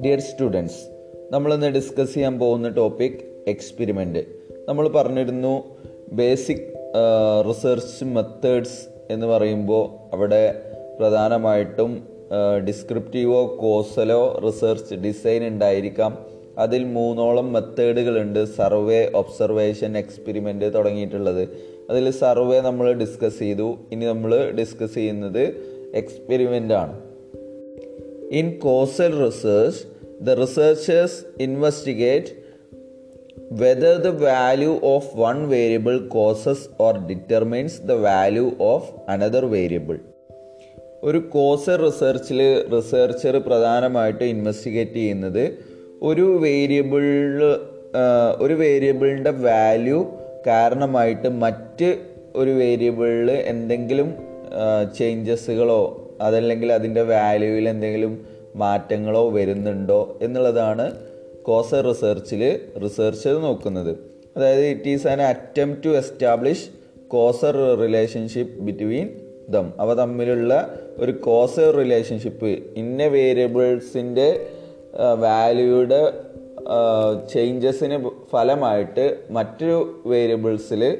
Dear students നമ്മളിന്ന് discuss ചെയ്യാൻ പോകുന്ന ടോപ്പിക് എക്സ്പെരിമെന്റ് നമ്മൾ പറഞ്ഞിരുന്നു ബേസിക് റിസർച്ച് മെത്തേഡ്സ് എന്ന് പറയുമ്പോൾ അവിടെ പ്രധാനമായിട്ടും ഡിസ്ക്രിപ്റ്റീവോ കോസലോ റിസർച്ച് ഡിസൈൻ ഉണ്ടായിരിക്കാം. അതിൽ മൂന്നോളം മെത്തേഡുകളുണ്ട് സർവേ ഒബ്സർവേഷൻ എക്സ്പെരിമെന്റ് തുടങ്ങിയിട്ടുള്ളത്. അതിൽ സർവേ നമ്മൾ ഡിസ്കസ് ചെയ്തു. ഇനി നമ്മൾ ഡിസ്കസ് ചെയ്യുന്നത് എക്സ്പെരിമെന്റ് ആണ്. In causal research the researchers investigate whether the value of one variable causes or determines the value of another variable ഒരു കോസൽ റിസർച്ചിൽ റിസർച്ചർ പ്രധാനമായിട്ട് ഇൻവെസ്റ്റിഗേറ്റ് ചെയ്യുന്നത് ഒരു വേരിയബിളിൽ ഒരു വേരിയബിളിന്റെ വാല്യൂ കാരണമായിട്ട് മറ്റ് ഒരു വേരിയബിളിൽ എന്തെങ്കിലും ചേഞ്ചസുകളോ അതല്ലെങ്കിൽ അതിന്റെ വാല്യൂവിൽ എന്തെങ്കിലും മാറ്റങ്ങളോ വരുന്നുണ്ടോ എന്നുള്ളതാണ് കോസർ റിസർച്ചിൽ റിസർച്ചർ നോക്കുന്നത്. അതായത് it is an attempt to establish causal relationship between them അവ തമ്മിലുള്ള ഒരു കോസർ റിലേഷൻഷിപ്പ് ഇന്ന വേരിയബിൾസിന്റെ വാല്യൂയുടെ ചേഞ്ചസിന് ഫലമായിട്ട് മറ്റു വേരിയബിൾസിൽ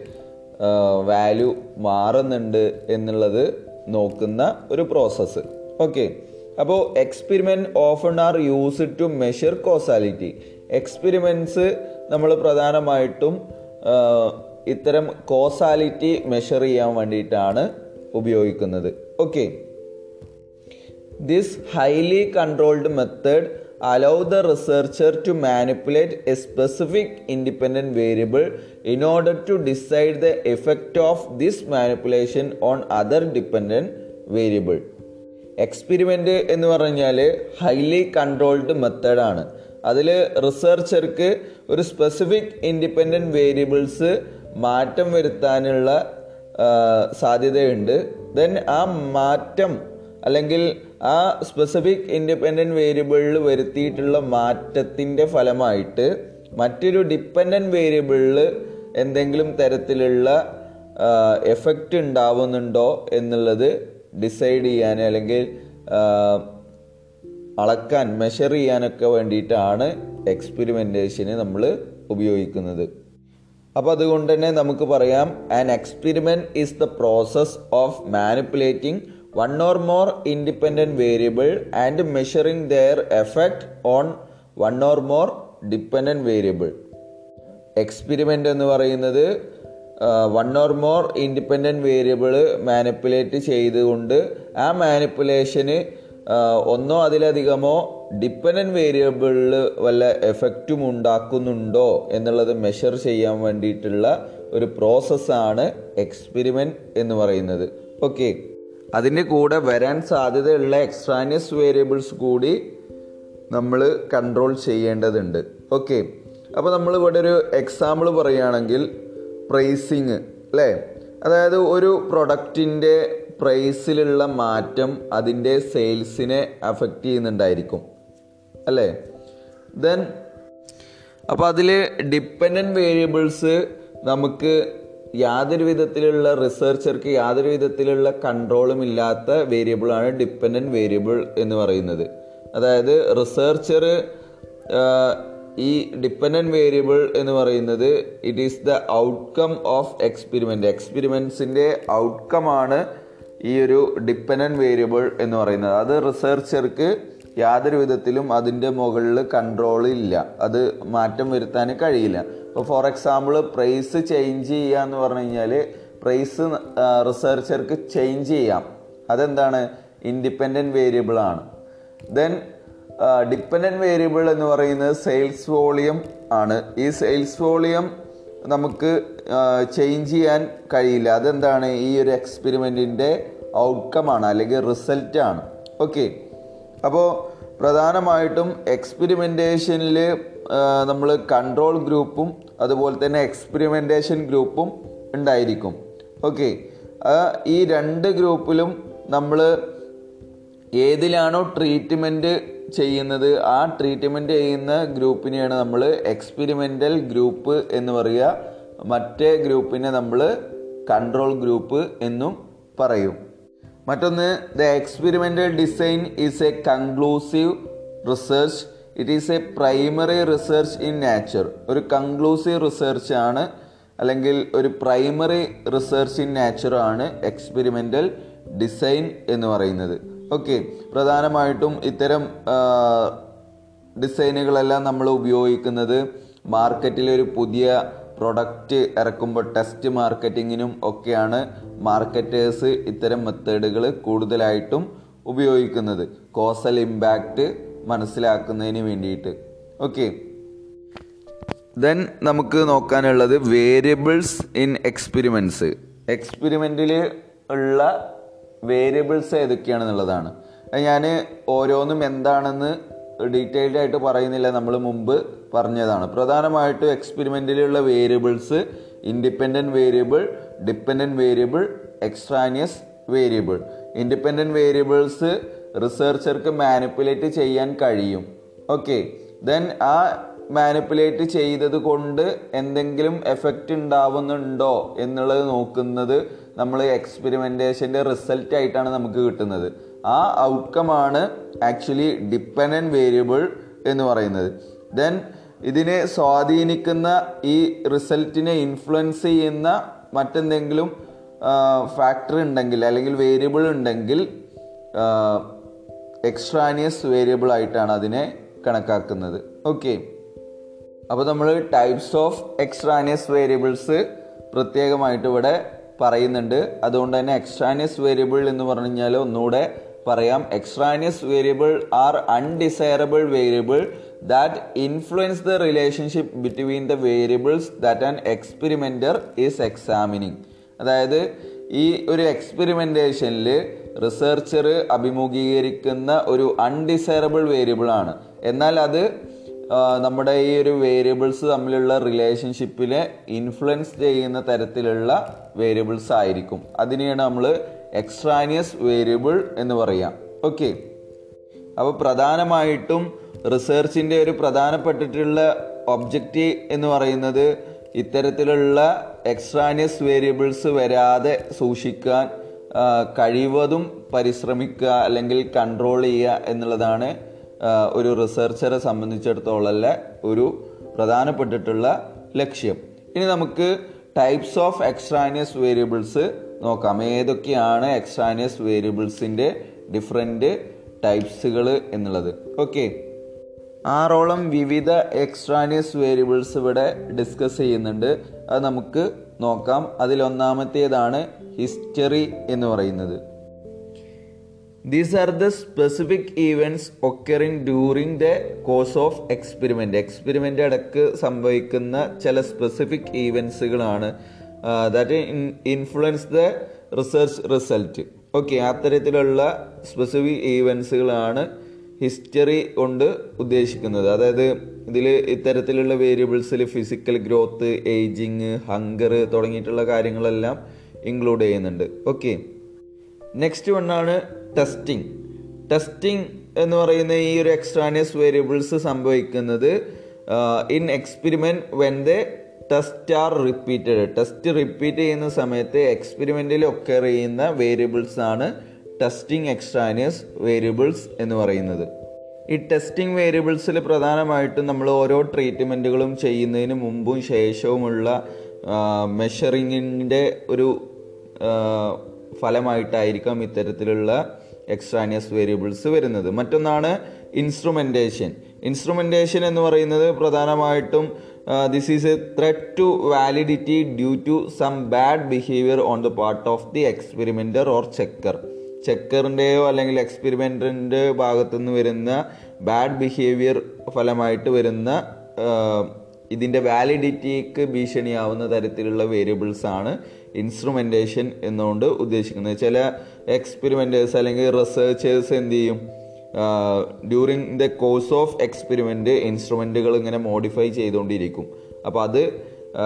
വാല്യൂ മാറുന്നുണ്ട് എന്നുള്ളത് നോക്കുന്ന ഒരു പ്രോസസ്സ് ഓക്കെ അപ്പോൾ experiment often are used to measure causality experiments നമ്മൾ പ്രധാനമായിട്ടും ഇത്തരം കോസാലിറ്റി മെഷർ ചെയ്യാൻ വേണ്ടിയിട്ടാണ് ഉപയോഗിക്കുന്നത്. Okay this highly controlled method allow the researcher to manipulate a specific independent variable in order to decide the effect of this manipulation on other dependent variable experiment എന്ന് പറഞ്ഞാൽ highly controlled മെത്തേഡാണ് അതിൽ റിസർച്ചർക്ക് ഒരു specific independent variables മാറ്റം വരുത്താനുള്ള സാധ്യതയുണ്ട് then ആ മാറ്റം അല്ലെങ്കിൽ ആ സ്പെസിഫിക് ഇൻഡിപെൻഡന്റ് വേരിയബിളിൽ വരുത്തിയിട്ടുള്ള മാറ്റത്തിന്റെ ഫലമായിട്ട് മറ്റൊരു ഡിപ്പെൻഡന്റ് വേരിയബിളിൽ എന്തെങ്കിലും തരത്തിലുള്ള എഫക്റ്റ് ഉണ്ടാവുന്നുണ്ടോ എന്നുള്ളത് ഡിസൈഡ് ചെയ്യാൻ അല്ലെങ്കിൽ അളക്കാൻ മെഷർ ചെയ്യാനൊക്കെ വേണ്ടിയിട്ടാണ് എക്സ്പെരിമെന്റേഷന് നമ്മൾ ഉപയോഗിക്കുന്നത്. അപ്പോൾ അതുകൊണ്ട് തന്നെ നമുക്ക് പറയാം an experiment is the process of manipulating one or more independent variable and measuring their effect on one or more dependent variable experiment എന്ന് പറയുന്നത് one or more independent variable manipulate ചെയ്തുകൊണ്ട് ആ മാനിപ്പുലേഷന് ഒന്നോ അതിലധികമോ ഡിപ്പെൻഡന്റ് വേരിയബിളിൽ വല്ല എഫക്റ്റും ഉണ്ടാക്കുന്നുണ്ടോ എന്നുള്ളത് മെഷർ ചെയ്യാൻ വേണ്ടിയിട്ടുള്ള ഒരു പ്രോസസ്സാണ് എക്സ്പെരിമെന്റ് എന്ന് പറയുന്നത്. ഓക്കെ അതിന്റെ കൂടെ വരാൻ സാധ്യതയുള്ള എക്സ്ട്രാനിയസ് വേരിയബിൾസ് കൂടി നമ്മൾ കൺട്രോൾ ചെയ്യേണ്ടതുണ്ട്. ഓക്കെ അപ്പോൾ നമ്മൾ ഇവിടെ ഒരു എക്സാമ്പിൾ പറയുകയാണെങ്കിൽ പ്രൈസിങ് അല്ലേ? അതായത് ഒരു പ്രൊഡക്റ്റിന്റെ പ്രൈസിലുള്ള മാറ്റം അതിന്റെ സെയിൽസിനെ അഫക്റ്റ് ചെയ്യുന്നുണ്ടായിരിക്കും. അല്ലേ? ദെൻ അപ്പോൾ അതിൽ ഡിപ്പെൻഡന്റ് വേരിയബിൾസ് നമുക്ക് യാതൊരു വിധത്തിലുള്ള റിസർച്ചർക്ക് യാതൊരു വിധത്തിലുള്ള കൺട്രോളും ഇല്ലാത്ത വേരിയബിളാണ് ഡിപ്പെൻഡന്റ് വേരിയബിൾ എന്ന് പറയുന്നത്. അതായത് റിസർച്ചർ ഈ ഡിപ്പെൻഡന്റ് വേരിയബിൾ എന്ന് പറയുന്നത് it is the outcome of experiment എക്സ്പെരിമെൻസിന്റെ ഔട്ട്കമാണ് ഈ ഒരു ഡിപ്പെൻഡന്റ് വേരിയബിൾ എന്ന് പറയുന്നത്. അത് റിസർച്ചർക്ക് യാതൊരു വിധത്തിലും അതിന്റെ മുകളിൽ കൺട്രോൾ ഇല്ല. അത് മാറ്റം വരുത്താൻ കഴിയില്ല. ഇപ്പോൾ ഫോർ എക്സാമ്പിൾ പ്രൈസ് ചേഞ്ച് ചെയ്യുക എന്ന് പറഞ്ഞു കഴിഞ്ഞാൽ പ്രൈസ് റിസർച്ചർക്ക് ചേഞ്ച് ചെയ്യാം. അതെന്താണ്? ഇൻഡിപെൻഡന്റ് വേരിയബിൾ ആണ്. ദെൻ ഡിപ്പെൻഡന്റ് വേരിയബിൾ എന്ന് പറയുന്നത് സെയിൽസ് വോളിയം ആണ്. ഈ സെയിൽസ് വോളിയം നമുക്ക് ചേഞ്ച് ചെയ്യാൻ കഴിയില്ല. അതെന്താണ്? ഈ ഒരു എക്സ്പെരിമെന്റിന്റെ ഔട്ട്കമാണ് അല്ലെങ്കിൽ റിസൾട്ടാണ് ഓക്കെ അപ്പോൾ പ്രധാനമായിട്ടും എക്സ്പെരിമെന്റേഷനിൽ നമ്മൾ കൺട്രോൾ ഗ്രൂപ്പും അതുപോലെ തന്നെ എക്സ്പെരിമെന്റേഷൻ ഗ്രൂപ്പും ഉണ്ടായിരിക്കും. ഓക്കെ ഈ രണ്ട് ഗ്രൂപ്പിലും നമ്മൾ ഏതിലാണോ ട്രീറ്റ്മെന്റ് ചെയ്യുന്നത് ആ ട്രീറ്റ്മെന്റ് ചെയ്യുന്ന ഗ്രൂപ്പിനെയാണ് നമ്മൾ എക്സ്പെരിമെന്റൽ ഗ്രൂപ്പ് എന്ന് പറയുക. മറ്റേ ഗ്രൂപ്പിനെ നമ്മൾ കൺട്രോൾ ഗ്രൂപ്പ് എന്നും പറയും. മറ്റൊന്ന് the experimental design is a conclusive research it is a primary research in nature ഒരു കൺക്ലൂസീവ് റിസർച്ച് ആണ് അല്ലെങ്കിൽ ഒരു പ്രൈമറി റിസർച്ച് ഇൻ നാച്ചർ ആണ് എക്സ്പെരിമെന്റൽ ഡിസൈൻ എന്ന് പറയുന്നത്. ഓക്കെ പ്രധാനമായിട്ടും ഇത്തരം ഡിസൈനുകളെല്ലാം നമ്മൾ ഉപയോഗിക്കുന്നത് മാർക്കറ്റിലെ ഒരു പുതിയ പ്രൊഡക്റ്റ് ഇറക്കുമ്പോൾ ടെസ്റ്റ് മാർക്കറ്റിങ്ങിനും ഒക്കെയാണ് മാർക്കറ്റേഴ്സ് ഇത്തരം മെത്തേഡുകൾ കൂടുതലായിട്ടും ഉപയോഗിക്കുന്നത്. കോസൽ ഇമ്പാക്റ്റ് മനസ്സിലാക്കുന്നതിന് വേണ്ടിയിട്ട്. ഓക്കെ ദെൻ നമുക്ക് നോക്കാനുള്ളത് വേരിയബിൾസ് ഇൻ എക്സ്പെരിമെന്റ്സ് എക്സ്പെരിമെന്റിൽ ഉള്ള വേരിയബിൾസ് ഏതൊക്കെയാണെന്നുള്ളതാണ്. ഞാൻ ഓരോന്നും എന്താണെന്ന് ഡീറ്റെയിൽഡ് ആയിട്ട് പറയുന്നില്ല നമ്മൾ മുമ്പ് പറഞ്ഞതാണ്. പ്രധാനമായിട്ടും എക്സ്പെരിമെന്റിലുള്ള variables independent variable dependent variable extraneous variable. Independent variables റിസർച്ചർക്ക് manipulate ചെയ്യാൻ കഴിയും. ഓക്കെ. ദെൻ ആ മാനിപ്പുലേറ്റ് ചെയ്തത് കൊണ്ട് എന്തെങ്കിലും എഫക്റ്റ് ഉണ്ടാവുന്നുണ്ടോ എന്നുള്ളത് നോക്കുന്നത് നമ്മൾ എക്സ്പെരിമെന്റേഷന്റെ റിസൾട്ട് ആയിട്ടാണ് നമുക്ക് കിട്ടുന്നത്. ആ ഔട്ട്കമാണ് ആക്ച്വലി ഡിപ്പെൻഡന്റ് വേരിയബിൾ എന്ന് പറയുന്നത്. ദെൻ ഇതിനെ സ്വാധീനിക്കുന്ന ഈ റിസൾട്ടിനെ ഇൻഫ്ലുവൻസ് ചെയ്യുന്ന മറ്റെന്തെങ്കിലും ഫാക്ടർ ഉണ്ടെങ്കിൽ അല്ലെങ്കിൽ വേരിയബിൾ ഉണ്ടെങ്കിൽ എക്സ്ട്രാനിയസ് വേരിയബിൾ ആയിട്ടാണ് അതിനെ കണക്കാക്കുന്നത്. ഓക്കെ അപ്പോൾ നമ്മൾ ടൈപ്സ് ഓഫ് എക്സ്ട്രാനിയസ് വേരിയബിൾസ് പ്രത്യേകമായിട്ട് ഇവിടെ പറയുന്നുണ്ട്. അതുകൊണ്ട് തന്നെ എക്സ്ട്രാനിയസ് വേരിയബിൾ എന്ന് പറഞ്ഞു കഴിഞ്ഞാൽ ഒന്നുകൂടെ പറയാം. Extraneous variable are undesirable variable that influence the relationship between the variables that an experimenter is examining അതായത് ഈ ഒരു എക്സ്പെരിമെന്റേഷനിൽ റിസർച്ചർ അഭിമുഖീകരിക്കുന്ന ഒരു അൺഡിസൈറബിൾ വേരിയബിൾ ആണ്. എന്നാൽ അത് നമ്മുടെ ഈ ഒരു വേരിയബിൾസ് തമ്മിലുള്ള റിലേഷൻഷിപ്പിനെ ഇൻഫ്ലുവൻസ് ചെയ്യുന്ന തരത്തിലുള്ള വേരിയബിൾസ് ആയിരിക്കും. അതിനെയാണ് നമ്മൾ എക്സ്ട്രാനിയസ് വേരിയബിൾ എന്ന് പറയാം. ഓക്കെ. അപ്പോൾ പ്രധാനമായിട്ടും റിസർച്ചിന്റെ ഒരു പ്രധാനപ്പെട്ടിട്ടുള്ള ഒബ്ജക്റ്റ് എന്ന് പറയുന്നത് ഇത്തരത്തിലുള്ള എക്സ്ട്രാനിയസ് വേരിയബിൾസ് വരാതെ സൂക്ഷിക്കാൻ കഴിവതും പരിശ്രമിക്കുക അല്ലെങ്കിൽ കൺട്രോൾ ചെയ്യുക എന്നുള്ളതാണ് ഒരു റിസർച്ചറെ സംബന്ധിച്ചിടത്തോളം ഒരു പ്രധാനപ്പെട്ടിട്ടുള്ള ലക്ഷ്യം. ഇനി നമുക്ക് ടൈപ്സ് ഓഫ് എക്സ്ട്രാനിയസ് വേരിയബിൾസ് നോക്കാം. ഏതൊക്കെയാണ് എക്സ്ട്രാനിയസ് വേരിയബിൾസിന്റെ ഡിഫറെന്റ് ടൈപ്സുകൾ എന്നുള്ളത്? ഓക്കെ ആറോളം വിവിധ എക്സ്ട്രാനിയസ് വേരിയബിൾസ് ഇവിടെ ഡിസ്കസ് ചെയ്യുന്നുണ്ട്. അത് നമുക്ക് നോക്കാം. അതിലൊന്നാമത്തേതാണ് ഹിസ്റ്ററി എന്ന് പറയുന്നത്. These are the specific events occurring during the course of experiment experiment ഇടയ്ക്ക് സംഭവിക്കുന്ന ചില specific ഈവൻസുകളാണ് that influence the research result okay അത്തരത്തിലുള്ള സ്പെസിഫിക് ഈവൻസുകളാണ് ഹിസ്റ്ററി കൊണ്ട് ഉദ്ദേശിക്കുന്നത്. അതായത് ഇതിൽ ഇത്തരത്തിലുള്ള വേരിയബിൾസിൽ ഫിസിക്കൽ ഗ്രോത്ത് ഏജിങ് ഹങ്കർ തുടങ്ങിയിട്ടുള്ള കാര്യങ്ങളെല്ലാം ഇൻക്ലൂഡ് ചെയ്യുന്നുണ്ട്. ഓക്കെ നെക്സ്റ്റ് വണ്ണാണ് ടെസ്റ്റിംഗ് ടെസ്റ്റിംഗ് എന്ന് പറയുന്ന ഈ ഒരു എക്സ്ട്രാനിയസ് വേരിയബിൾസ് സംഭവിക്കുന്നത് in experiment when the test are repeated test repeat ചെയ്യുന്ന സമയത്ത് എക്സ്പെരിമെന്റിൽ ഒക്കർ ചെയ്യുന്ന വേരിയബിൾസ് ആണ് ടെസ്റ്റിംഗ് എക്സ്ട്രാനിയസ് വേരിയബിൾസ് എന്ന് പറയുന്നത്. ഈ ടെസ്റ്റിംഗ് വേരിയബിൾസിൽ പ്രധാനമായിട്ടും നമ്മൾ ഓരോ ട്രീറ്റ്മെന്റുകളും ചെയ്യുന്നതിന് മുമ്പും ശേഷവുമുള്ള മെഷറിങ്ങിന്റെ ഒരു ഫലമായിട്ടായിരിക്കാം ഇത്തരത്തിലുള്ള എക്സ്ട്രാനിയസ് വേരിയബിൾസ് വരുന്നത്. മറ്റൊന്നാണ് ഇൻസ്ട്രുമെന്റേഷൻ ഇൻസ്ട്രുമെന്റേഷൻ എന്ന് പറയുന്നത് പ്രധാനമായിട്ടും this is a threat to validity due to some bad behaviour on the part of the experimenter or checker ചെക്കറിന്റെയോ അല്ലെങ്കിൽ എക്സ്പെരിമെന്ററിന്റെ ഭാഗത്തു നിന്ന് വരുന്ന ബാഡ് ബിഹേവിയർ ഫലമായിട്ട് വരുന്ന ഇതിന്റെ വാലിഡിറ്റിക്ക് ഭീഷണിയാവുന്ന തരത്തിലുള്ള വേരിയബിൾസ് ആണ് ഇൻസ്ട്രുമെന്റേഷൻ എന്നുകൊണ്ട് ഉദ്ദേശിക്കുന്നത്. ചില എക്സ്പെരിമെന്റേഴ്സ് അല്ലെങ്കിൽ റിസർച്ചേഴ്സ് എന്ത് ചെയ്യും? During the course of experiment ഇൻസ്ട്രുമെന്റുകൾ ഇങ്ങനെ മോഡിഫൈ ചെയ്തുകൊണ്ടിരിക്കും. അപ്പോൾ അത്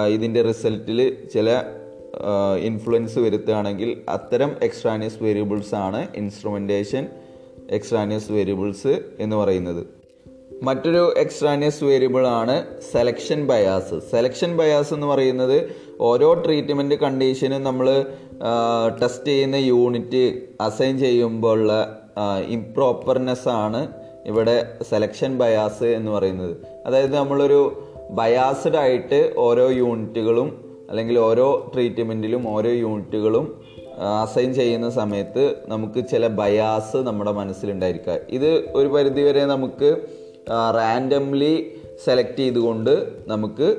ഇതിന്റെ റിസൾട്ടിൽ ചില ഇൻഫ്ലുവൻസ് വരുത്തുകയാണെങ്കിൽ അത്തരം എക്സ്ട്രാനിയസ് വേരിയബിൾസ് ആണ് ഇൻസ്ട്രുമെന്റേഷൻ എക്സ്ട്രാനിയസ് വേരിയബിൾസ് എന്ന് പറയുന്നത്. മറ്റൊരു എക്സ്ട്രാനിയസ് വേരിയബിൾ ആണ് സെലക്ഷൻ ബയാസ് സെലക്ഷൻ ബയാസ് എന്ന് പറയുന്നത് ഓരോ ട്രീറ്റ്മെന്റ് കണ്ടീഷനും നമ്മൾ ടെസ്റ്റ് ചെയ്യുന്ന യൂണിറ്റ് അസൈൻ ചെയ്യുമ്പോഴുള്ള ഇംപ്രോപ്പർനെസ് ആണ് ഇവിടെ സെലക്ഷൻ ബയാസ് എന്ന് പറയുന്നത്. അതായത് നമ്മളൊരു ബയാസ്ഡ് ആയിട്ട് ഓരോ യൂണിറ്റുകളും അല്ലെങ്കിൽ ഓരോ ട്രീറ്റ്മെന്റിലും ഓരോ യൂണിറ്റുകളും അസൈൻ ചെയ്യുന്ന സമയത്ത് നമുക്ക് ചില ബയാസ് നമ്മുടെ മനസ്സിലുണ്ടായിരിക്കുക. ഇത് ഒരു പരിധിവരെ നമുക്ക് റാൻഡംലി സെലക്ട് ചെയ്തുകൊണ്ട് നമുക്ക്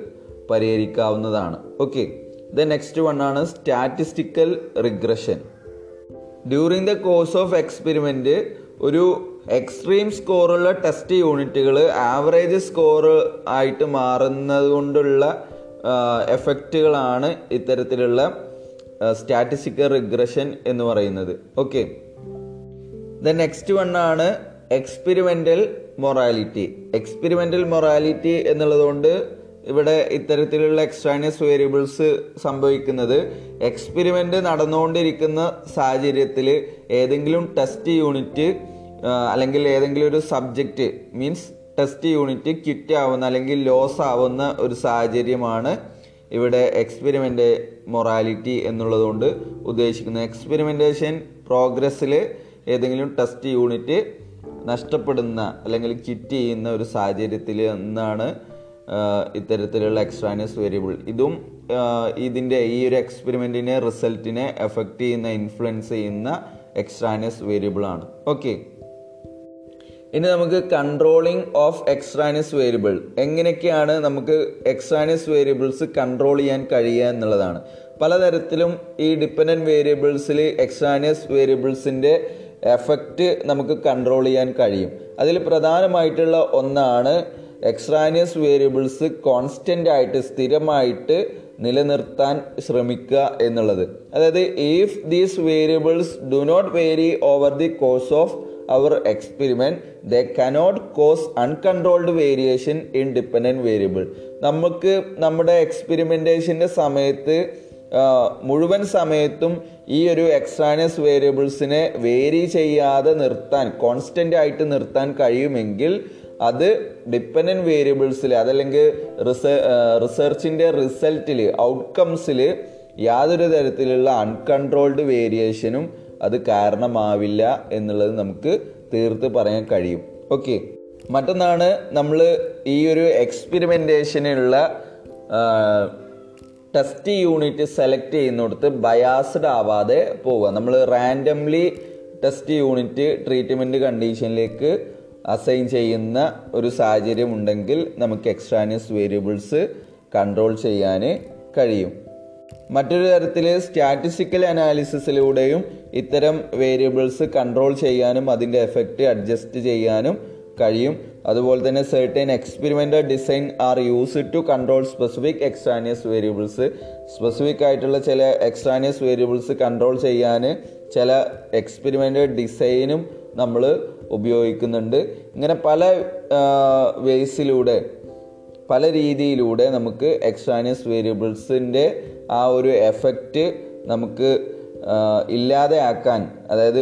പരിഹരിക്കാവുന്നതാണ്. ഓക്കെ ദ നെക്സ്റ്റ് വൺ ആണ് statistical regression during the course of experiment ഒരു എക്സ്ട്രീം സ്കോറുള്ള ടെസ്റ്റ് യൂണിറ്റുകൾ ആവറേജ് സ്കോർ ആയിട്ട് മാറുന്നത് കൊണ്ടുള്ള എഫക്റ്റുകളാണ് ഇത്തരത്തിലുള്ള സ്റ്റാറ്റിസ്റ്റിക്കൽ റിഗ്രഷൻ എന്ന് പറയുന്നത്. ഓക്കെ ദ നെക്സ്റ്റ് വൺ ആണ് എക്സ്പെരിമെന്റൽ മൊറാലിറ്റി എക്സ്പെരിമെന്റൽ മൊറാലിറ്റി എന്നുള്ളതുകൊണ്ട് ഇവിടെ ഇത്തരത്തിലുള്ള എക്സ്ട്രാനിയസ് വേരിയബിൾസ് സംഭവിക്കുന്നത് എക്സ്പെരിമെന്റ് നടന്നുകൊണ്ടിരിക്കുന്ന സാഹചര്യത്തിൽ ഏതെങ്കിലും ടെസ്റ്റ് യൂണിറ്റ് അല്ലെങ്കിൽ ഏതെങ്കിലും ഒരു സബ്ജക്റ്റ് മീൻസ് ടെസ്റ്റ് യൂണിറ്റ് കിറ്റ് ആവുന്ന അല്ലെങ്കിൽ ലോസ് ആവുന്ന ഒരു സാഹചര്യമാണ് ഇവിടെ എക്സ്പെരിമെന്റ് മൊറാലിറ്റി എന്നുള്ളതുകൊണ്ട് ഉദ്ദേശിക്കുന്നത്. എക്സ്പെരിമെന്റേഷൻ പ്രോഗ്രസ്സിൽ ഏതെങ്കിലും ടെസ്റ്റ് യൂണിറ്റ് നഷ്ടപ്പെടുന്ന അല്ലെങ്കിൽ കിറ്റ് ചെയ്യുന്ന ഒരു സാഹചര്യത്തിൽ എന്നാണ് ഇത്തരത്തിലുള്ള എക്സ്ട്രാനിയസ് വേരിയബിൾ ഇതും ഇതിന്റെ ഈ ഒരു എക്സ്പെരിമെന്റിനെ റിസൾട്ടിനെ എഫക്റ്റ് ചെയ്യുന്ന ഇൻഫ്ലുവൻസ് ചെയ്യുന്ന എക്സ്ട്രാനിയസ് വേരിയബിൾ ആണ്. ഓക്കെ ഇനി നമുക്ക് കൺട്രോളിങ് ഓഫ് എക്സ്ട്രാനിയസ് വേരിയബിൾ എങ്ങനെയൊക്കെയാണ് നമുക്ക് എക്സ്ട്രാനിയസ് വേരിയബിൾസ് കൺട്രോൾ ചെയ്യാൻ കഴിയുക എന്നുള്ളതാണ്. പലതരത്തിലും ഈ ഡിപ്പെൻഡന്റ് വേരിയബിൾസിൽ എക്സ്ട്രാനിയസ് വേരിയബിൾസിന്റെ എഫക്റ്റ് നമുക്ക് കൺട്രോൾ ചെയ്യാൻ കഴിയും. അതിൽ പ്രധാനമായിട്ടുള്ള ഒന്നാണ് എക്സ്ട്രാനിയസ് വേരിയബിൾസ് കോൺസ്റ്റന്റ് ആയിട്ട് സ്ഥിരമായിട്ട് നിലനിർത്താൻ ശ്രമിക്കുക എന്നുള്ളത്. അതായത് if these variables do not vary over the course of our experiment they cannot cause uncontrolled variation in dependent variable നമുക്ക് നമ്മുടെ എക്സ്പെരിമെന്റേഷന്റെ സമയത്ത് മുഴുവൻ സമയത്തും ഈ ഒരു എക്സ്ട്രാനിയസ് വേരിയബിൾസിനെ വേരി ചെയ്യാതെ നിർത്താൻ കോൺസ്റ്റന്റ് ആയിട്ട് നിർത്താൻ കഴിയുമെങ്കിൽ അത് ഡിപ്പെൻഡന്റ് വേരിയബിൾസിൽ അതല്ലെങ്കിൽ റിസർച്ചിന്റെ റിസൾട്ടിൽ ഔട്ട്കംസിൽ യാതൊരു തരത്തിലുള്ള അൺകൺട്രോൾഡ് വേരിയേഷനും അത് കാരണമാവില്ല എന്നുള്ളത് നമുക്ക് തീർത്ത് പറയാൻ കഴിയും. ഓക്കെ മറ്റൊന്നാണ് നമ്മൾ ഈ ഒരു എക്സ്പെരിമെന്റേഷനുള്ള ടെസ്റ്റ് യൂണിറ്റ് സെലക്ട് ചെയ്യുന്നിടത്ത് ബയാസ്ഡ് ആവാതെ പോവുക. നമ്മൾ റാൻഡംലി ടെസ്റ്റ് യൂണിറ്റ് ട്രീറ്റ്മെന്റ് കണ്ടീഷനിലേക്ക് അസൈൻ ചെയ്യുന്ന ഒരു സാഹചര്യം ഉണ്ടെങ്കിൽ നമുക്ക് എക്സ്ട്രാനിയസ് വേരിയബിൾസ് കൺട്രോൾ ചെയ്യാൻ കഴിയും. മറ്റൊരു തരത്തിൽ സ്റ്റാറ്റിസ്റ്റിക്കൽ അനാലിസിസിലൂടെയും ഇത്തരം വേരിയബിൾസ് കൺട്രോൾ ചെയ്യാനും അതിന്റെ എഫക്റ്റ് അഡ്ജസ്റ്റ് ചെയ്യാനും കഴിയും. അതുപോലെ തന്നെ certain experimental design are use to control specific extraneous variables specific ആയിട്ടുള്ള ചില എക്സ്ട്രാനിയസ് വേരിയബിൾസ് കൺട്രോൾ ചെയ്യാൻ ചില എക്സ്പെരിമെന്റൽ ഡിസൈനും നമ്മൾ ഉപയോഗിക്കുന്നുണ്ട്. ഇങ്ങനെ പല വേസിലൂടെ പല രീതിയിലൂടെ നമുക്ക് എക്സ്ട്രാനിയസ് വേരിയബിൾസിന്റെ ആ ഒരു എഫക്റ്റ് നമുക്ക് ഇല്ലാതെ ആക്കാൻ അതായത്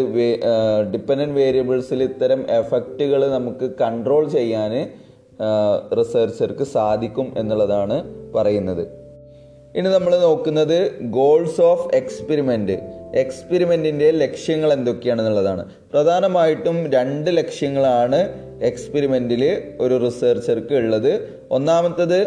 ഡിപ്പെൻഡന്റ് വേരിയബിൾസിൽ ഇത്തരം എഫക്റ്റുകൾ നമുക്ക് കൺട്രോൾ ചെയ്യാൻ റിസർച്ചർക്ക് സാധിക്കും എന്നുള്ളതാണ് പറയുന്നത്. ഇനി നമ്മൾ നോക്കുന്നത് ഗോൾസ് ഓഫ് എക്സ്പെരിമെന്റ് എക്സ്പെരിമെന്റിന്റെ ലക്ഷ്യങ്ങൾ എന്തൊക്കെയാണെന്നുള്ളതാണ്. പ്രധാനമായിട്ടും രണ്ട് ലക്ഷ്യങ്ങളാണ് എക്സ്പെരിമെന്റിൽ ഒരു റിസർച്ചർക്ക് ഉള്ളത്. ഒന്നാമത്തത്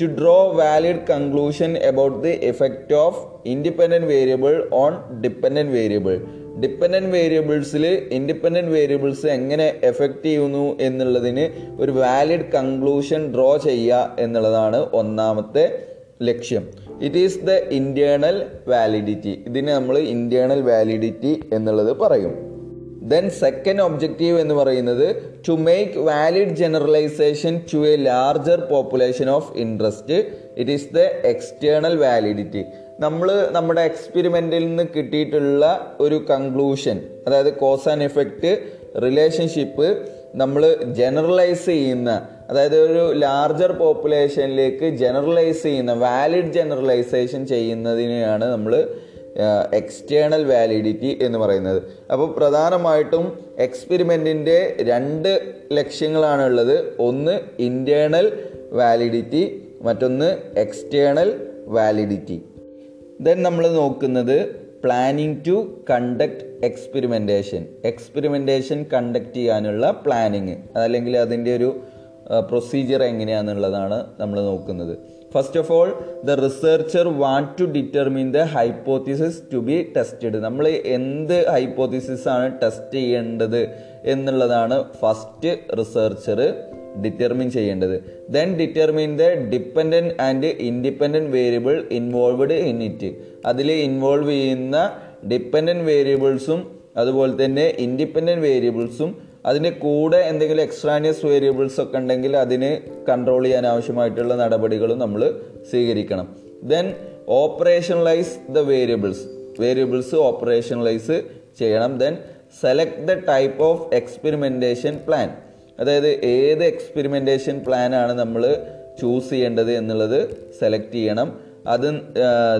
to draw valid conclusion about the effect of independent variable on dependent variable dependent വേരിയബിൾസിൽ independent variables എങ്ങനെ എഫക്റ്റ് ചെയ്യുന്നു എന്നുള്ളതിന് ഒരു വാലിഡ് കൺക്ലൂഷൻ ഡ്രോ ചെയ്യുക എന്നുള്ളതാണ് ഒന്നാമത്തെ ലക്ഷ്യം. It is the internal validity ഇതിന് നമ്മൾ ഇന്റേർണൽ വാലിഡിറ്റി എന്നുള്ളത് പറയും. ദെൻ സെക്കൻഡ് ഒബ്ജക്റ്റീവ് എന്ന് പറയുന്നത് to make valid generalisation to a larger population of interest it is the external validity നമ്മൾ നമ്മുടെ എക്സ്പെരിമെന്റിൽ നിന്ന് കിട്ടിയിട്ടുള്ള ഒരു കൺക്ലൂഷൻ അതായത് കോസ് ആൻഡ് എഫക്റ്റ് റിലേഷൻഷിപ്പ് നമ്മൾ ജനറലൈസ് ചെയ്യുന്ന അതായത് ഒരു ലാർജർ പോപ്പുലേഷനിലേക്ക് ജനറലൈസ് ചെയ്യുന്ന വാലിഡ് ജനറലൈസേഷൻ ചെയ്യുന്നതിനെയാണ് നമ്മൾ എക്സ്റ്റേണൽ വാലിഡിറ്റി എന്ന് പറയുന്നത്. അപ്പോൾ പ്രധാനമായിട്ടും എക്സ്പെരിമെന്റിന്റെ രണ്ട് ലക്ഷ്യങ്ങളാണ് ഉള്ളത് ഒന്ന് ഇന്റേർണൽ വാലിഡിറ്റി മറ്റൊന്ന് എക്സ്റ്റേണൽ വാലിഡിറ്റി ദെൻ നമ്മൾ നോക്കുന്നത് planning to conduct experimentation experimentation conduct ചെയ്യാനുള്ള പ്ലാനിങ് അതല്ലെങ്കിൽ അതിന്റെ ഒരു പ്രൊസീജിയർ എങ്ങനെയാണെന്നുള്ളതാണ് നമ്മൾ നോക്കുന്നത്. First of all the researcher want to determine the hypothesis to be tested നമ്മൾ എന്ത് ഹൈപ്പോത്തിസിസ് ആണ് ടെസ്റ്റ് ചെയ്യേണ്ടത് എന്നുള്ളതാണ് ഫസ്റ്റ് റിസർച്ചർ ഡിറ്റർമിൻ ചെയ്യേണ്ടത്. Then determine the dependent and independent variable involved in it അതിൽ ഇൻവോൾവ് ചെയ്യുന്ന ഡിപ്പെൻഡന്റ് വേരിയബിൾസും അതുപോലെ തന്നെ ഇൻഡിപെൻഡന്റ് വേരിയബിൾസും അതിന്റെ കൂടെ എന്തെങ്കിലും എക്സ്ട്രാനിയസ് വേരിയബിൾസ് ഒക്കെ ഉണ്ടെങ്കിൽ അതിന് കൺട്രോൾ ചെയ്യാൻ ആവശ്യമായിട്ടുള്ള നടപടികളും നമ്മൾ സ്വീകരിക്കണം. Then operationalise the variables variables operationalise ചെയ്യണം. Then select the type of experimentation plan അതായത് ഏത് എക്സ്പെരിമെന്റേഷൻ പ്ലാനാണ് നമ്മൾ ചൂസ് ചെയ്യേണ്ടത് എന്നുള്ളത് സെലക്ട് ചെയ്യണം. അത്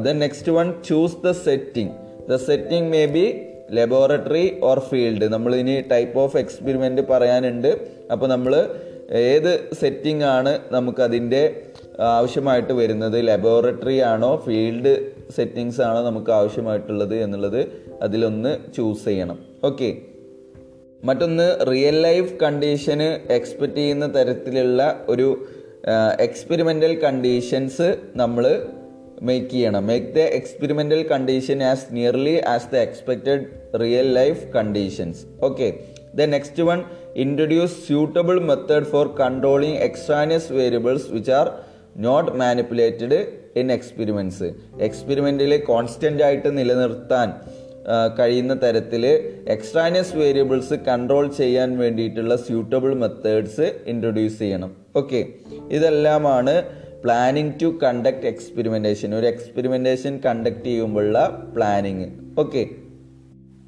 then next one choose the setting the setting may be laboratory or field നമ്മൾ ഇനി ടൈപ്പ് ഓഫ് എക്സ്പെരിമെന്റ് പറയാനുണ്ട്. അപ്പോൾ നമ്മൾ ഏത് സെറ്റിംഗ് ആണ് നമുക്കതിന്റെ ആവശ്യമായിട്ട് വരുന്നത്? ലബോറട്ടറി ആണോ ഫീൽഡ് സെറ്റിങ്സ് ആണോ നമുക്ക് ആവശ്യമായിട്ടുള്ളത് എന്നുള്ളത് അതിലൊന്ന് ചൂസ് ചെയ്യണം. ഓക്കെ മറ്റൊന്ന് റിയൽ ലൈഫ് കണ്ടീഷന് എക്സ്പെക്റ്റ് ചെയ്യുന്ന തരത്തിലുള്ള ഒരു എക്സ്പെരിമെന്റൽ കണ്ടീഷൻസ് നമ്മൾ മേക്ക് ചെയ്യണം. Make the experimental condition as nearly as the expected real life conditions okay the next one introduce suitable method for controlling extraneous variables which are not manipulated in experiments എക്സ്പെരിമെന്റിൽ constant ആയിട്ട് നിലനിർത്താൻ കഴിയുന്ന തരത്തിൽ extraneous variables control ചെയ്യാൻ വേണ്ടിയിട്ടുള്ള suitable methods introduce ചെയ്യണം. Okay ഇതെല്ലാമാണ് planning to conduct experimentation ഒരു experimentation conduct ചെയ്യുമ്പോഴുള്ള പ്ലാനിങ് ഓക്കെ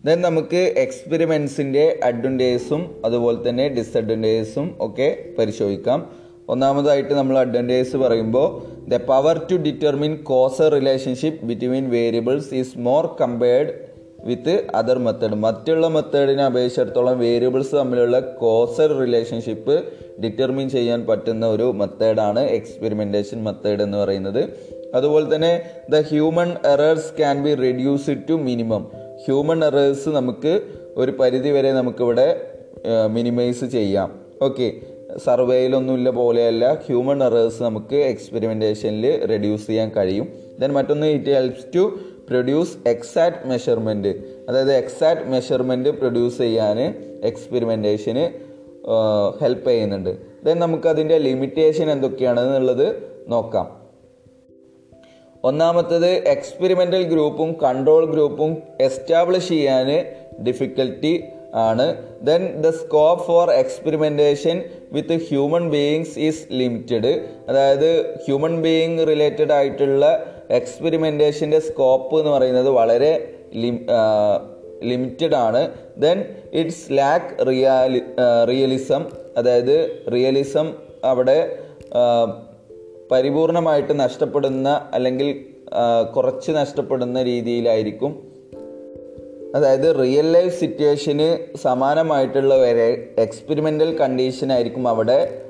ദെൻ നമുക്ക് എക്സ്പെരിമെൻസിന്റെ അഡ്വന്റേജസും അതുപോലെ തന്നെ ഡിസഡ്വന്റേജസും ഒക്കെ പരിശോധിക്കാം. ഒന്നാമതായിട്ട് നമ്മൾ അഡ്വന്റേജസ് പറയുമ്പോൾ the power to determine causal relationship between variables is more compared with other method മറ്റുള്ള മെത്തേഡിനെ അപേക്ഷിച്ചിടത്തോളം വേരിയബിൾസ് തമ്മിലുള്ള കോസർ റിലേഷൻഷിപ്പ് ഡിറ്റർമിൻ ചെയ്യാൻ പറ്റുന്ന ഒരു മെത്തേഡാണ് എക്സ്പെരിമെന്റേഷൻ മെത്തേഡ് എന്ന് പറയുന്നത്. അതുപോലെ തന്നെ the human errors can be reduced to minimum human errors നമുക്ക് ഒരു പരിധി വരെ നമുക്കിവിടെ മിനിമൈസ് ചെയ്യാം. ഓക്കെ സർവേയിലൊന്നുമില്ല പോലെയല്ല. ഹ്യൂമൻ എറേഴ്സ് നമുക്ക് എക്സ്പെരിമെന്റേഷനിൽ റെഡ്യൂസ് ചെയ്യാൻ കഴിയും. ദെൻ മറ്റൊന്ന് it helps to produce exact measurement അതായത് എക്സാക്ട് മെഷർമെന്റ് പ്രൊഡ്യൂസ് ചെയ്യാൻ എക്സ്പെരിമെന്റേഷന് ഹെൽപ്പ് ചെയ്യുന്നുണ്ട്. ദെൻ നമുക്കതിന്റെ ലിമിറ്റേഷൻ എന്തൊക്കെയാണെന്നുള്ളത് നോക്കാം. ഒന്നാമത്തത് എക്സ്പെരിമെന്റൽ ഗ്രൂപ്പും കൺട്രോൾ ഗ്രൂപ്പും എസ്റ്റാബ്ലിഷ് ചെയ്യാൻ ഡിഫിക്കൽറ്റി ആണ്. Then the scope for experimentation with human beings is limited അതായത് ഹ്യൂമൻ ബീയിങ് റിലേറ്റഡ് ആയിട്ടുള്ള എക്സ്പെരിമെന്റേഷന്റെ സ്കോപ്പ് എന്ന് പറയുന്നത് വളരെ ലിമിറ്റഡ് ആണ്. Then it's lack really realism അതായത് റിയലിസം അവിടെ പരിപൂർണമായിട്ട് നഷ്ടപ്പെടുന്ന അല്ലെങ്കിൽ കുറച്ച് നഷ്ടപ്പെടുന്ന രീതിയിലായിരിക്കും. അതായത് റിയൽ ലൈഫ് സിറ്റുവേഷന് സമാനമായിട്ടുള്ള വരെ എക്സ്പെരിമെന്റൽ കണ്ടീഷൻ ആയിരിക്കും അവിടെ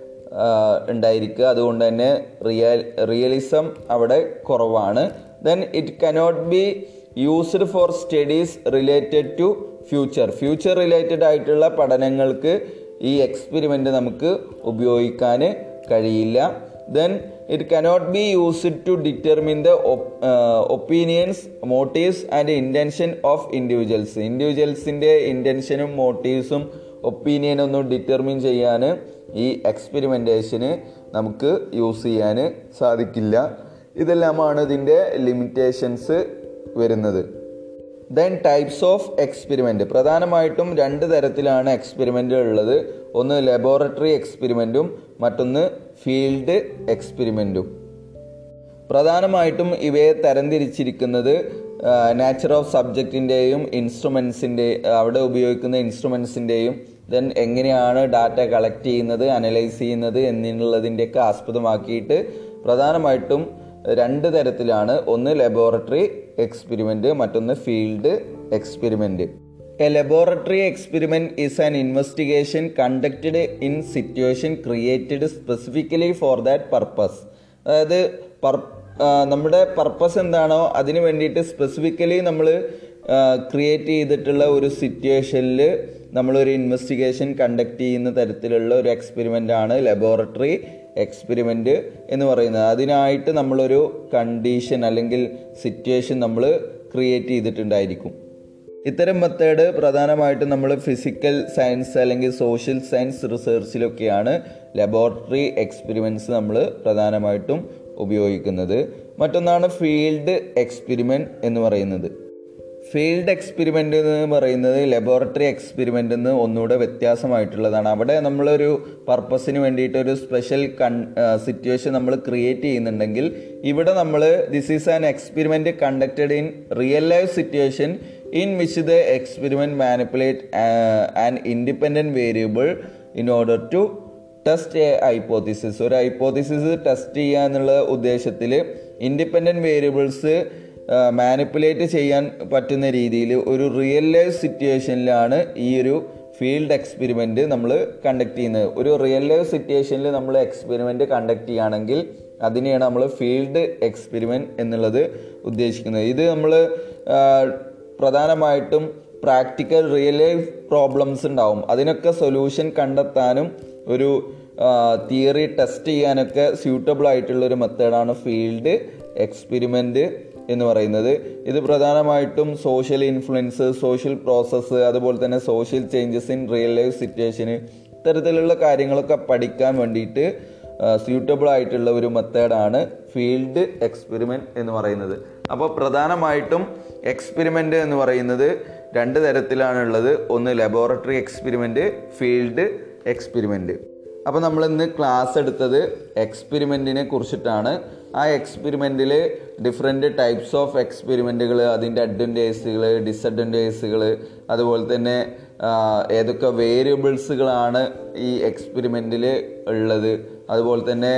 ഉണ്ടായിരിക്കുക. അതുകൊണ്ട് തന്നെ റിയൽ റിയലിസം അവിടെ കുറവാണ്. Then it cannot be used for studies related to future future related ആയിട്ടുള്ള പഠനങ്ങൾക്ക് ഈ എക്സ്പെരിമെന്റ് നമുക്ക് ഉപയോഗിക്കാൻ കഴിയില്ല. Then it cannot be used to determine the opinions motives and intention of individuals ഇൻഡിവിജ്വൽസിന്റെ ഇന്റൻഷനും മോട്ടീവ്സും ഒപ്പീനിയനൊന്നും ഡിറ്റർമിൻ ചെയ്യാൻ ഈ എക്സ്പെരിമെന്റേഷന് നമുക്ക് യൂസ് ചെയ്യാൻ സാധിക്കില്ല. ഇതെല്ലാമാണ് ഇതിന്റെ ലിമിറ്റേഷൻസ് വരുന്നത്. ദെൻ ടൈപ്സ് ഓഫ് എക്സ്പെരിമെന്റ് പ്രധാനമായിട്ടും രണ്ട് തരത്തിലാണ് എക്സ്പെരിമെന്റ് ഉള്ളത്. ഒന്ന് ലബോറട്ടറി എക്സ്പെരിമെന്റും മറ്റൊന്ന് ഫീൽഡ് എക്സ്പെരിമെന്റും പ്രധാനമായിട്ടും ഇവയെ തരംതിരിച്ചിരിക്കുന്നത് നാച്ചർ ഓഫ് സബ്ജക്റ്റിന്റെയും ഇൻസ്ട്രുമെൻസിന്റെ അവിടെ ഉപയോഗിക്കുന്ന ഇൻസ്ട്രുമെൻസിന്റെയും ദെൻ എങ്ങനെയാണ് ഡാറ്റ കളക്ട് ചെയ്യുന്നത് അനലൈസ് ചെയ്യുന്നത് എന്നുള്ളതിന്റെയൊക്കെ ആസ്പദമാക്കിയിട്ട് പ്രധാനമായിട്ടും രണ്ട് തരത്തിലാണ്. ഒന്ന് ലബോറട്ടറി എക്സ്പെരിമെന്റ് മറ്റൊന്ന് field experiment a laboratory experiment is an investigation conducted in situation created specifically for that purpose അതായത് പർ നമ്മുടെ പർപ്പസ് എന്താണോ അതിന് വേണ്ടിയിട്ട് സ്പെസിഫിക്കലി നമ്മൾ ക്രിയേറ്റ് ചെയ്തിട്ടുള്ള ഒരു സിറ്റുവേഷനിൽ നമ്മളൊരു ഇൻവെസ്റ്റിഗേഷൻ കണ്ടക്ട് ചെയ്യുന്ന തരത്തിലുള്ള ഒരു എക്സ്പെരിമെന്റ് ആണ് ലബോറട്ടറി എക്സ്പെരിമെന്റ് എന്ന് പറയുന്നത്. അതിനായിട്ട് നമ്മളൊരു കണ്ടീഷൻ അല്ലെങ്കിൽ സിറ്റുവേഷൻ നമ്മൾ ക്രിയേറ്റ് ചെയ്തിട്ടുണ്ടായിരിക്കും. ഇത്തരം മെത്തേഡ് പ്രധാനമായിട്ടും നമ്മൾ ഫിസിക്കൽ സയൻസ് അല്ലെങ്കിൽ സോഷ്യൽ സയൻസ് റിസർച്ചിലൊക്കെയാണ് ലബോറട്ടറി എക്സ്പെരിമെന്റ്സ് നമ്മൾ പ്രധാനമായിട്ടും ഉപയോഗിക്കുന്നത്. മറ്റൊന്നാണ് ഫീൽഡ് എക്സ്പെരിമെന്റ് എന്ന് പറയുന്നത്. ഫീൽഡ് എക്സ്പെരിമെന്റ് എന്ന് പറയുന്നത് ലബോറട്ടറി എക്സ്പെരിമെന്റ് എന്ന് ഒന്നുകൂടെ വ്യത്യാസമായിട്ടുള്ളതാണ്. അവിടെ നമ്മളൊരു പർപ്പസിന് വേണ്ടിയിട്ട് ഒരു സ്പെഷ്യൽ കൺ സിറ്റുവേഷൻ നമ്മൾ ക്രിയേറ്റ് ചെയ്യുന്നുണ്ടെങ്കിൽ ഇവിടെ നമ്മൾ this is an experiment conducted in real life situation in which the experiment manipulate an independent variable in order to test a hypothesis ഒരു ഹൈപ്പോത്തിസിസ് ടെസ്റ്റ് ചെയ്യുക എന്നുള്ള ഉദ്ദേശത്തിൽ ഇൻഡിപെൻഡന്റ് വേരിയബിൾസ് മാനിപ്പുലേറ്റ് ചെയ്യാൻ പറ്റുന്ന രീതിയിൽ ഒരു റിയൽ ലൈഫ് സിറ്റുവേഷനിലാണ് ഈ ഒരു ഫീൽഡ് എക്സ്പെരിമെന്റ് നമ്മൾ കണ്ടക്ട് ചെയ്യുന്നത്. ഒരു റിയൽ ലൈഫ് സിറ്റുവേഷനിൽ നമ്മൾ എക്സ്പെരിമെന്റ് കണ്ടക്ട് ചെയ്യുകയാണെങ്കിൽ അതിനെയാണ് നമ്മൾ ഫീൽഡ് എക്സ്പെരിമെന്റ് എന്നുള്ളത് ഉദ്ദേശിക്കുന്നത്. ഇത് നമ്മൾ പ്രധാനമായിട്ടും പ്രാക്ടിക്കൽ റിയൽ ലൈഫ് പ്രോബ്ലംസ് ഉണ്ടാവും. അതിനൊക്കെ സൊല്യൂഷൻ കണ്ടെത്താനും ഒരു തിയറി ടെസ്റ്റ് ചെയ്യാനൊക്കെ സ്യൂട്ടബിൾ ആയിട്ടുള്ള ഒരു മെത്തേഡാണ് ഫീൽഡ് എക്സ്പെരിമെന്റ് എന്ന് പറയുന്നത്. ഇത് പ്രധാനമായിട്ടും സോഷ്യൽ ഇൻഫ്ലുവൻസ് സോഷ്യൽ പ്രോസസ്സ് അതുപോലെ തന്നെ social changes in real life സിറ്റുവേഷന് ഇത്തരത്തിലുള്ള കാര്യങ്ങളൊക്കെ പഠിക്കാൻ വേണ്ടിയിട്ട് സ്യൂട്ടബിൾ ആയിട്ടുള്ള ഒരു മെത്തേഡാണ് ഫീൽഡ് എക്സ്പെരിമെന്റ് എന്ന് പറയുന്നത്. അപ്പോൾ പ്രധാനമായിട്ടും എക്സ്പെരിമെന്റ് എന്ന് പറയുന്നത് രണ്ട് തരത്തിലാണുള്ളത്. ഒന്ന് ലബോറട്ടറി എക്സ്പെരിമെന്റ് ഫീൽഡ് എക്സ്പെരിമെന്റ് അപ്പോൾ നമ്മൾ ഇന്ന് ക്ലാസ് എടുത്തത് എക്സ്പെരിമെന്റിനെ കുറിച്ചിട്ടാണ്. ആ എക്സ്പെരിമെന്റിൽ ഡിഫറെന്റ് ടൈപ്സ് ഓഫ് എക്സ്പെരിമെന്റുകൾ അതിന്റെ അഡ്വന്റേജുകൾ ഡിസഡ്വന്റേജുകൾ അതുപോലെ തന്നെ ഏതൊക്കെ വേരിയബിൾസുകളാണ് ഈ എക്സ്പെരിമെന്റിൽ ഉള്ളത്. അതുപോലെ തന്നെ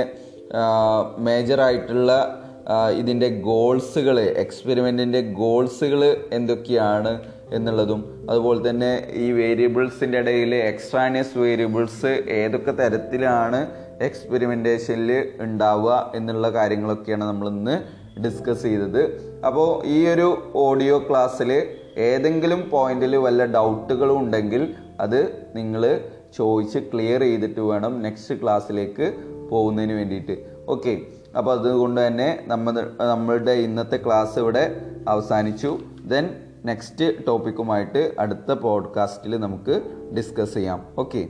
മേജറായിട്ടുള്ള ഇതിന്റെ ഗോൾസുകൾ എക്സ്പെരിമെന്റിന്റെ ഗോൾസുകൾ എന്തൊക്കെയാണ്? എന്നുള്ളതും അതുപോലെ തന്നെ ഈ വേരിയബിൾസിന്റെ ഇടയിൽ എക്സ്ട്രാനിയസ് വേരിയബിൾസ് ഏതൊക്കെ തരത്തിലാണ് എക്സ്പെരിമെന്റേഷനിൽ ഉണ്ടാവുക എന്നുള്ള കാര്യങ്ങളൊക്കെയാണ് നമ്മൾ ഇന്ന് ഡിസ്കസ് ചെയ്തത്. അപ്പോൾ ഈ ഒരു ഓഡിയോ ക്ലാസ്സിൽ ഏതെങ്കിലും പോയിന്റിൽ വല്ല ഡൗട്ടുകളും ഉണ്ടെങ്കിൽ അത് നിങ്ങൾ ചോദിച്ച് ക്ലിയർ ചെയ്തിട്ട് വേണം നെക്സ്റ്റ് ക്ലാസ്സിലേക്ക് പോകുന്നതിന് വേണ്ടിയിട്ട്. ഓക്കെ അപ്പോൾ അതുകൊണ്ട് തന്നെ നമ്മൾ നമ്മളുടെ ഇന്നത്തെ ക്ലാസ് ഇവിടെ അവസാനിച്ചു. ദെൻ നെക്സ്റ്റ് ടോപ്പിക്കുമായിട്ട് അടുത്ത പോഡ്കാസ്റ്റിൽ നമുക്ക് ഡിസ്കസ് ചെയ്യാം. ഓക്കെ